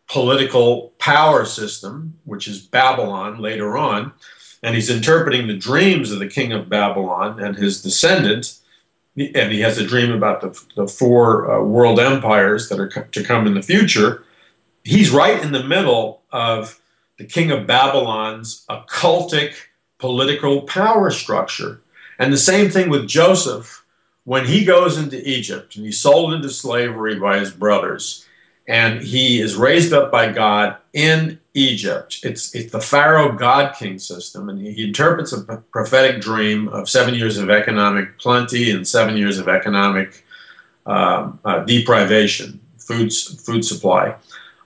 political power system, which is Babylon later on, and he's interpreting the dreams of the king of Babylon and his descendants. And he has a dream about the, the four uh, world empires that are co- to come in the future. He's right in the middle of the king of Babylon's occultic political power structure. And the same thing with Joseph when he goes into Egypt and he's sold into slavery by his brothers and he is raised up by God in Egypt. It's, it's the Pharaoh God King system, and he interprets a prophetic dream of seven years of economic plenty and seven years of economic um, uh, deprivation, food, food supply.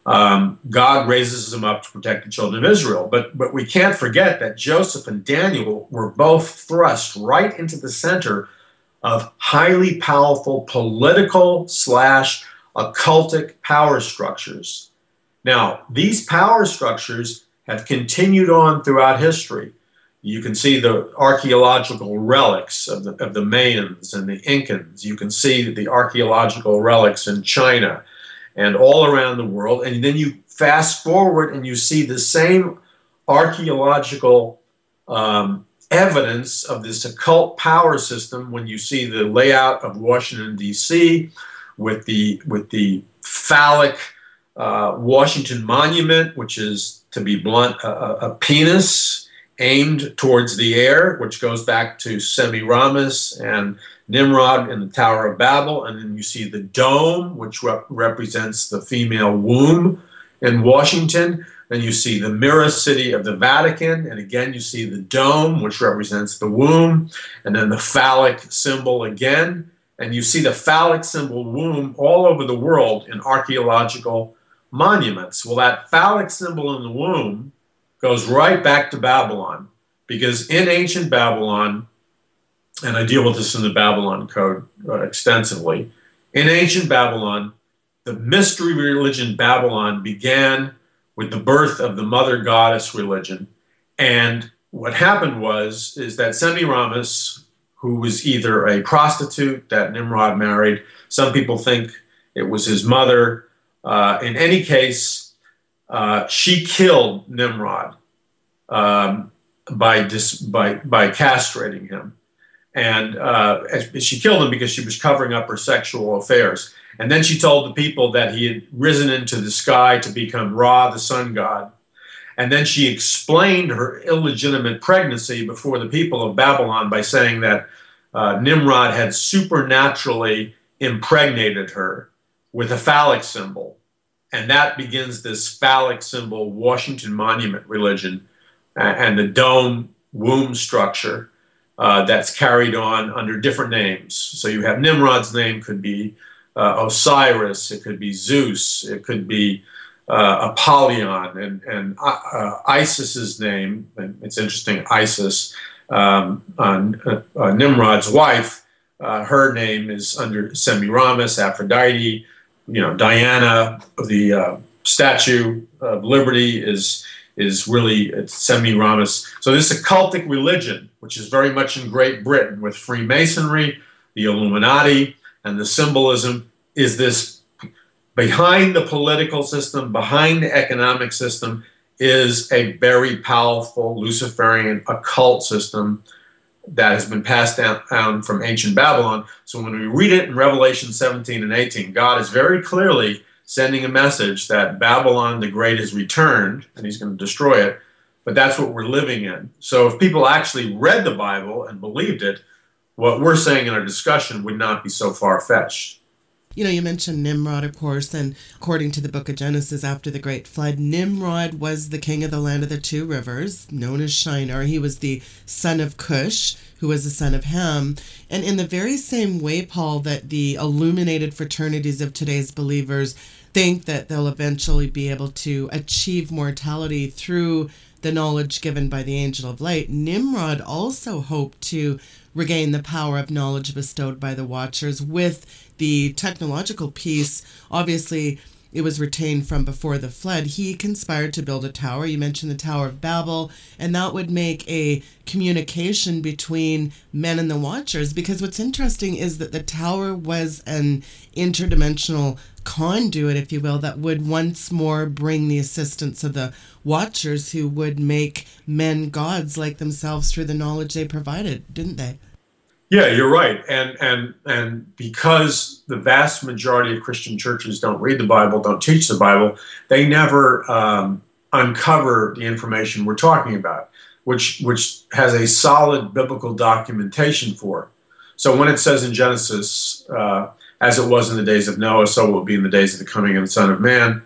Um, God raises him up to protect the children of Israel. But, but we can't forget that Joseph and Daniel were both thrust right into the center of highly powerful political slash occultic power structures. Now, these power structures have continued on throughout history. You can see the archaeological relics of the, of the Mayans and the Incans. You can see the archaeological relics in China and all around the world. And then you fast forward and you see the same archaeological um, evidence of this occult power system when you see the layout of Washington, D.C., with the with the phallic uh, Washington Monument, which is to be blunt, a, a, penis aimed towards the air, which goes back to Semiramis and Nimrod in the Tower of Babel, and then you see the dome, which rep- represents the female womb in Washington. Then you see the mirror city of the Vatican, and again you see the dome, which represents the womb, and then the phallic symbol again and you see the phallic symbol womb all over the world in archaeological monuments. Well, that phallic symbol in the womb goes right back to Babylon because in ancient Babylon, and I deal with this in the Babylon Code uh, extensively, in ancient Babylon, the mystery religion Babylon began with the birth of the mother goddess religion. And what happened was is that Semiramis, who was either a prostitute that Nimrod married, some people think it was his mother. Uh, in any case, uh, she killed Nimrod um, by, dis- by, by castrating him. And uh, she killed him because she was covering up her sexual affairs. And then she told the people that he had risen into the sky to become Ra, the sun god. And then she explained her illegitimate pregnancy before the people of Babylon by saying that uh, Nimrod had supernaturally impregnated her with a phallic symbol. And that begins this phallic symbol Washington Monument religion and the dome womb structure uh, that's carried on under different names. So you have Nimrod's name could be uh, Osiris, it could be Zeus, it could be uh, Apollyon, and, and uh, uh, Isis's name, and it's interesting, Isis, um, uh, Nimrod's wife, her name is under Semiramis, Aphrodite, you know, Diana, the Statue of Liberty is is really Semiramis. So this occultic religion, which is very much in Great Britain with Freemasonry, the Illuminati, and the symbolism, is this behind the political system, behind the economic system, is a very powerful Luciferian occult system that has been passed down, from ancient Babylon. So when we read it in Revelation 17 and 18, God is very clearly sending a message that Babylon the Great has returned and he's going to destroy it. But that's what we're living in. So if people actually read the Bible and believed it, what we're saying in our discussion would not be so far fetched. You know, you mentioned Nimrod, of course, and according to the book of Genesis, after the great flood, Nimrod was the king of the land of the two rivers, known as Shinar. He was the son of Cush, who was the son of Ham. And in the very same way, Paul, that the illuminated fraternities of today's believers think that they'll eventually be able to achieve mortality through the knowledge given by the angel of light, Nimrod also hoped to regain the power of knowledge bestowed by the watchers with the technological piece. Obviously, it was retained from before the flood. He conspired to build a tower. You mentioned the Tower of Babel, and that would make a communication between men and the watchers. Because what's interesting is that the tower was an interdimensional conduit, if you will, that would once more bring the assistance of the watchers who would make men gods like themselves through the knowledge they provided, didn't they? Yeah, you're right. And and and because the vast majority of Christian churches don't read the Bible, don't teach the Bible, they never um, uncover the information we're talking about, which which has a solid biblical documentation for. So when it says in Genesis, uh, as it was in the days of Noah, so will it be in the days of the coming of the Son of Man.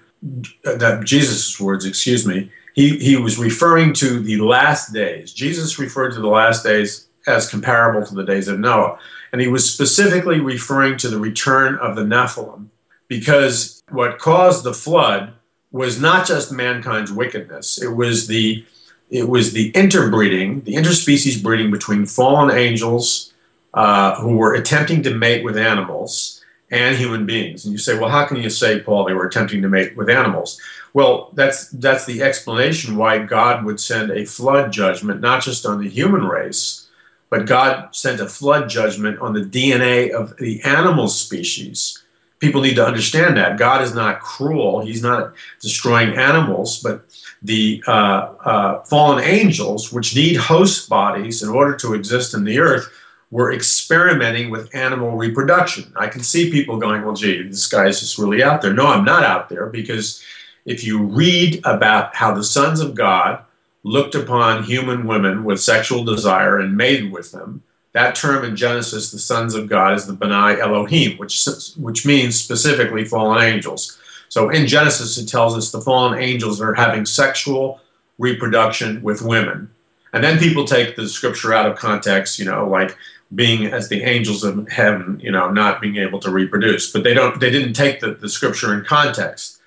That Jesus' words, excuse me, he, he was referring to the last days. Jesus referred to the last days as comparable to the days of Noah. And he was specifically referring to the return of the Nephilim because what caused the flood was not just mankind's wickedness, it was the it was the interbreeding, the interspecies breeding between fallen angels uh, who were attempting to mate with animals and human beings. And you say, well, how can you say, Paul, they were attempting to mate with animals? Well, that's that's the explanation why God would send a flood judgment, not just on the human race, but God sent a flood judgment on the DNA of the animal species. People need to understand that God is not cruel; He's not destroying animals, but the uh, uh, fallen angels, which need host bodies in order to exist in the earth, were experimenting with animal reproduction. I can see people going, well, gee, this guy is just really out there. No, I'm not out there because if you read about how the sons of God looked upon human women with sexual desire and mated with them, that term in Genesis, the sons of God, is the B'nai Elohim, which, which means specifically fallen angels. So in Genesis, it tells us the fallen angels are having sexual reproduction with women. And then people take the scripture out of context, you know, like being as the angels of heaven, you know, not being able to reproduce. But they don't they didn't take the, the scripture in context.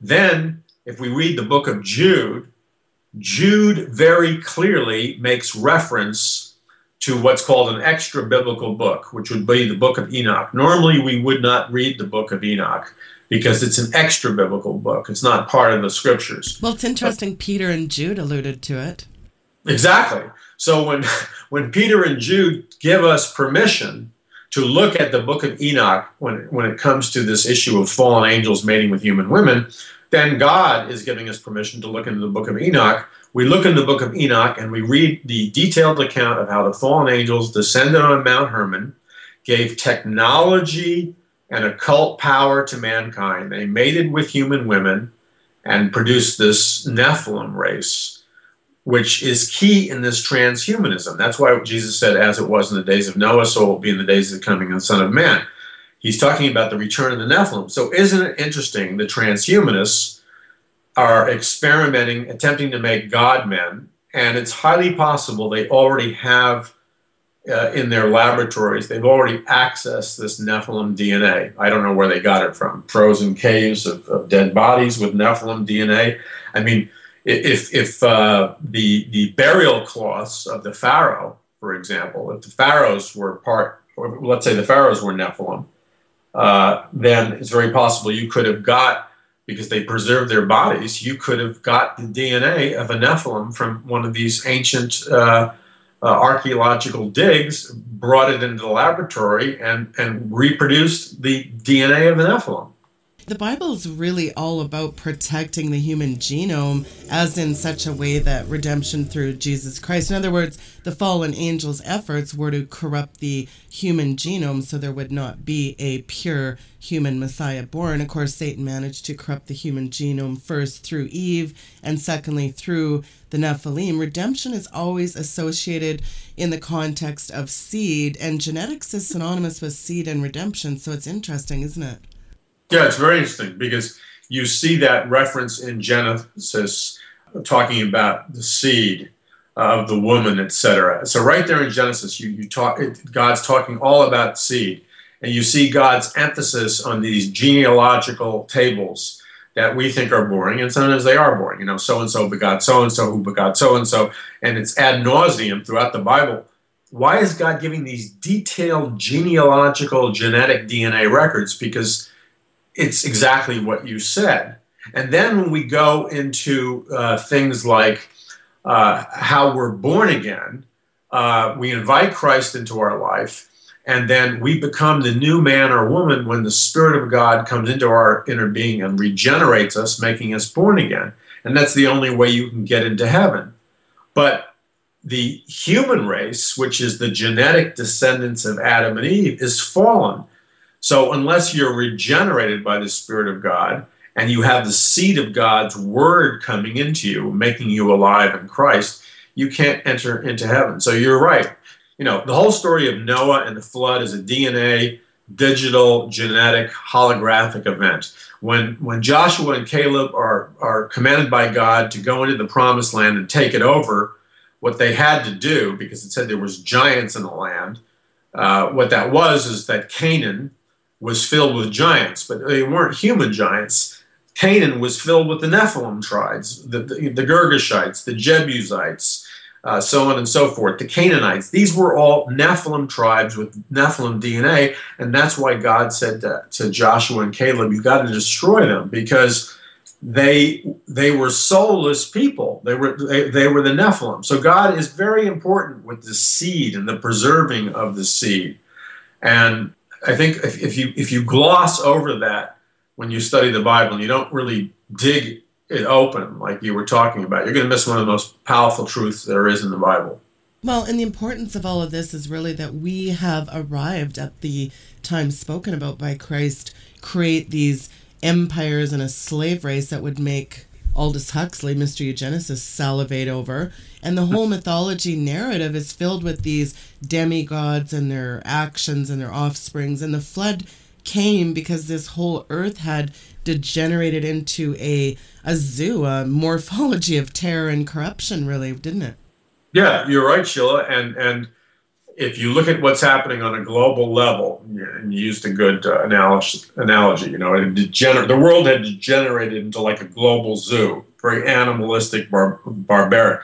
Then if we read the book of Jude, Jude very clearly makes reference to what's called an extra biblical book, which would be the book of Enoch. Normally we would not read the book of Enoch because it's an extra biblical book. It's not part of the scriptures. Well, it's interesting. But, Peter and Jude alluded to it. Exactly. So when when Peter and Jude give us permission to look at the book of Enoch when when it comes to this issue of fallen angels mating with human women, then God is giving us permission to look into the book of Enoch. We look in the book of Enoch and we read the detailed account of how the fallen angels descended on Mount Hermon, gave technology and occult power to mankind. They mated with human women and produced this Nephilim race, which is key in this transhumanism. That's why Jesus said, as it was in the days of Noah, so it will be in the days of the coming of the Son of Man. He's talking about the return of the Nephilim. So, isn't it interesting? The transhumanists are experimenting, attempting to make God men, and it's highly possible they already have uh, in their laboratories, they've already accessed this Nephilim DNA. I don't know where they got it from. Frozen caves of, of dead bodies with Nephilim DNA. I mean, if, if uh, the, the burial cloths of the Pharaoh, for example, if the Pharaohs were part, or let's say the Pharaohs were Nephilim, uh, then it's very possible you could have got, because they preserved their bodies, you could have got the DNA of a Nephilim from one of these ancient uh, uh, archaeological digs, brought it into the laboratory, and, and reproduced the DNA of a Nephilim. The Bible is really all about protecting the human genome, as in such a way that redemption through Jesus Christ. In other words, the fallen angels' efforts were to corrupt the human genome so there would not be a pure human Messiah born. Of course, Satan managed to corrupt the human genome first through Eve and secondly through the Nephilim. Redemption is always associated in the context of seed, and genetics is synonymous with seed and redemption. So it's interesting, isn't it? Yeah, it's very interesting because you see that reference in Genesis talking about the seed of the woman, etc. So right there in Genesis, you, you talk God's talking all about seed, and you see God's emphasis on these genealogical tables that we think are boring, and sometimes they are boring. You know, so and so begot so and so who begot so and so, and it's ad nauseum throughout the Bible. Why is God giving these detailed genealogical genetic DNA records? Because it's exactly what you said. And then when we go into uh, things like uh, how we're born again, uh, we invite Christ into our life, and then we become the new man or woman when the Spirit of God comes into our inner being and regenerates us, making us born again. And that's the only way you can get into heaven. But the human race, which is the genetic descendants of Adam and Eve, is fallen. So unless you're regenerated by the Spirit of God and you have the seed of God's word coming into you, making you alive in Christ, you can't enter into heaven. So you're right. You know, the whole story of Noah and the flood is a DNA, digital, genetic, holographic event. When when Joshua and Caleb are are commanded by God to go into the promised land and take it over, what they had to do, because it said there was giants in the land, uh, what that was is that Canaan was filled with giants, but they weren't human giants. Canaan was filled with the Nephilim tribes, the, the, the Girgashites, the Jebusites, uh, so on and so forth, the Canaanites. These were all Nephilim tribes with Nephilim DNA, and that's why God said to, to Joshua and Caleb, "You've got to destroy them because they they were soulless people. They were they, they were the Nephilim. So God is very important with the seed and the preserving of the seed, and I think if, if you if you gloss over that when you study the Bible and you don't really dig it open like you were talking about, you're going to miss one of the most powerful truths there is in the Bible. Well, and the importance of all of this is really that we have arrived at the time spoken about by Christ, create these empires and a slave race that would make Aldous Huxley, Mr. Eugenesis, salivate over. And the whole mythology narrative is filled with these demigods and their actions and their offsprings. And the flood came because this whole earth had degenerated into a, a zoo, a morphology of terror and corruption, really, didn't it? Yeah, you're right, Sheila. And, and if you look at what's happening on a global level, and you used a good uh, analogy, analogy, you know, degener- the world had degenerated into like a global zoo, very animalistic, bar- barbaric.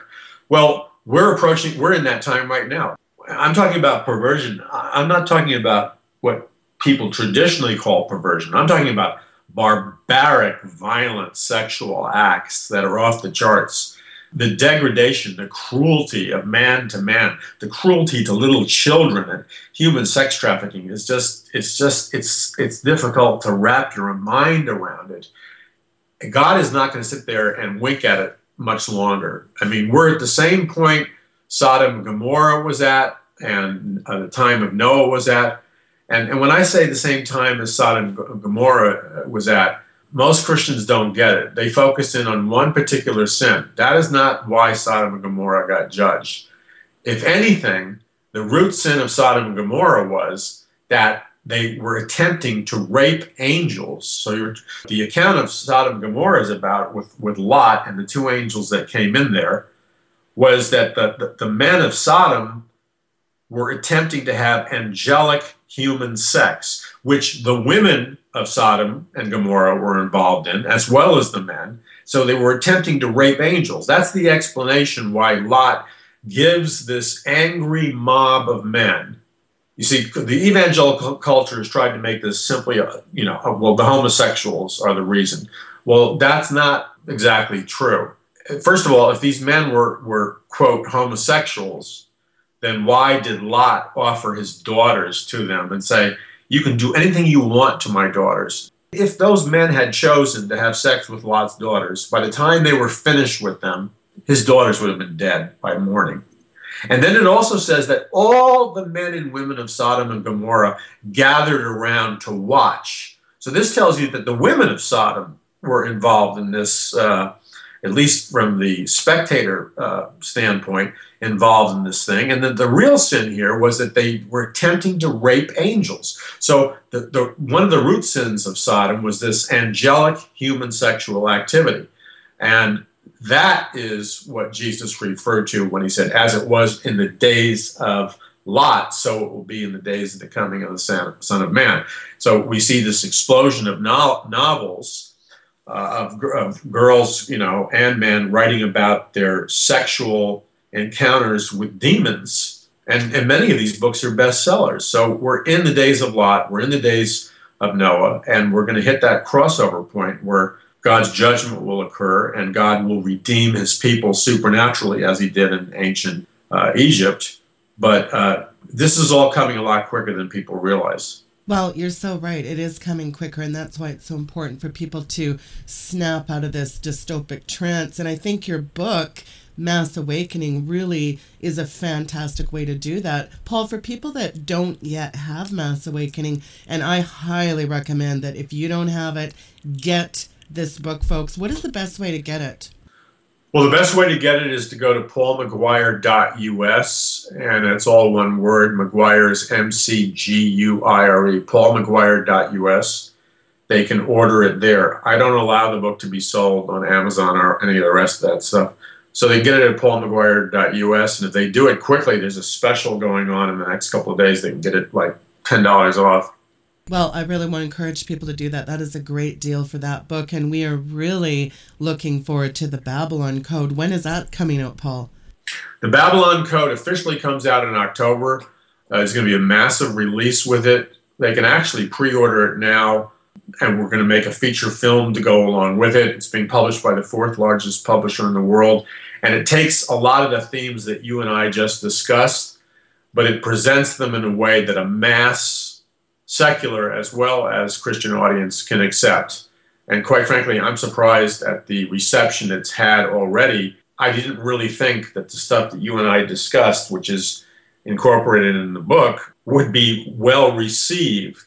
Well, we're approaching, we're in that time right now. I'm talking about perversion. I'm not talking about what people traditionally call perversion. I'm talking about barbaric, violent sexual acts that are off the charts. The degradation, the cruelty of man to man, the cruelty to little children and human sex trafficking is just it's just it's it's difficult to wrap your mind around it. God is not going to sit there and wink at it much longer. I mean, we're at the same point Sodom and Gomorrah was at and uh, the time of Noah was at. And, and when I say the same time as Sodom and Gomorrah was at, most Christians don't get it. They focus in on one particular sin. That is not why Sodom and Gomorrah got judged. If anything, the root sin of Sodom and Gomorrah was that they were attempting to rape angels. So the account of Sodom and Gomorrah is about with, with Lot and the two angels that came in there was that the, the, the men of Sodom were attempting to have angelic human sex, which the women of Sodom and Gomorrah were involved in, as well as the men. So they were attempting to rape angels. That's the explanation why Lot gives this angry mob of men. You see, the evangelical culture has tried to make this simply, a, you know, a, well, the homosexuals are the reason. Well, that's not exactly true. First of all, if these men were, were quote, homosexuals, then why did Lot offer his daughters to them and say, You can do anything you want to my daughters? If those men had chosen to have sex with Lot's daughters, by the time they were finished with them, his daughters would have been dead by morning. And then it also says that all the men and women of Sodom and Gomorrah gathered around to watch. So this tells you that the women of Sodom were involved in this, uh, at least from the spectator uh, standpoint involved in this thing. And then the real sin here was that they were attempting to rape angels. So the, the, one of the root sins of Sodom was this angelic human sexual activity. And that is what Jesus referred to when he said, as it was in the days of Lot, so it will be in the days of the coming of the Son of Man. So we see this explosion of no- novels uh, of, of girls, you know, and men writing about their sexual encounters with demons. And, and many of these books are bestsellers. So we're in the days of Lot, we're in the days of Noah, and we're going to hit that crossover point where God's judgment will occur and God will redeem his people supernaturally as he did in ancient uh, Egypt. But uh, this is all coming a lot quicker than people realize. Well, you're so right. It is coming quicker, and that's why it's so important for people to snap out of this dystopic trance. And I think your book mass awakening really is a fantastic way to do that. Paul, for people that don't yet have mass awakening, and I highly recommend that if you don't have it, get this book, folks. What is the best way to get it? Well, the best way to get it is to go to paulmcguire.us, and it's all one word. McGuire is M C G U I R E, paulmcguire.us. They can order it there. I don't allow the book to be sold on Amazon or any of the rest of that stuff. So they get it at paulmcguire.us, and if they do it quickly, there's a special going on in the next couple of days. They can get it like ten dollars off. Well, I really want to encourage people to do that. That is a great deal for that book, and we are really looking forward to the Babylon Code. When is that coming out, Paul? The Babylon Code officially comes out in October. Uh, there's going to be a massive release with it. They can actually pre-order it now and we're going to make a feature film to go along with it. It's being published by the fourth largest publisher in the world. And it takes a lot of the themes that you and I just discussed, but it presents them in a way that a mass secular as well as Christian audience can accept. And quite frankly, I'm surprised at the reception it's had already. I didn't really think that the stuff that you and I discussed, which is incorporated in the book, would be well received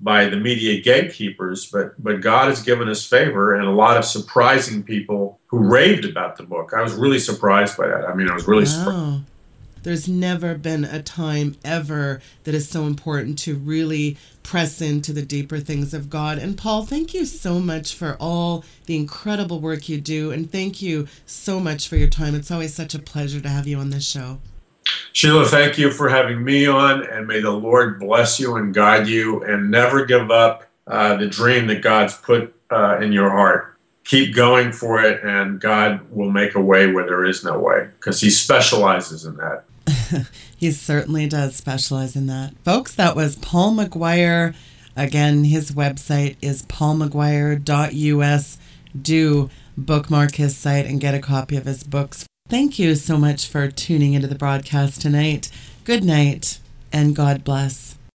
by the media gatekeepers, but but God has given us favor and a lot of surprising people who raved about the book. I was really surprised by that. I mean, I was really wow. surprised. Oh. There's never been a time ever that is so important to really press into the deeper things of God. And Paul, thank you so much for all the incredible work you do. And thank you so much for your time. It's always such a pleasure to have you on this show. Sheila, thank you for having me on, and may the Lord bless you and guide you, and never give up uh, the dream that God's put uh, in your heart. Keep going for it, and God will make a way where there is no way, because He specializes in that. he certainly does specialize in that. Folks, that was Paul McGuire Again, his website is paulmcguire.us. Do bookmark his site and get a copy of his books. Thank you so much for tuning into the broadcast tonight. Good night and God bless.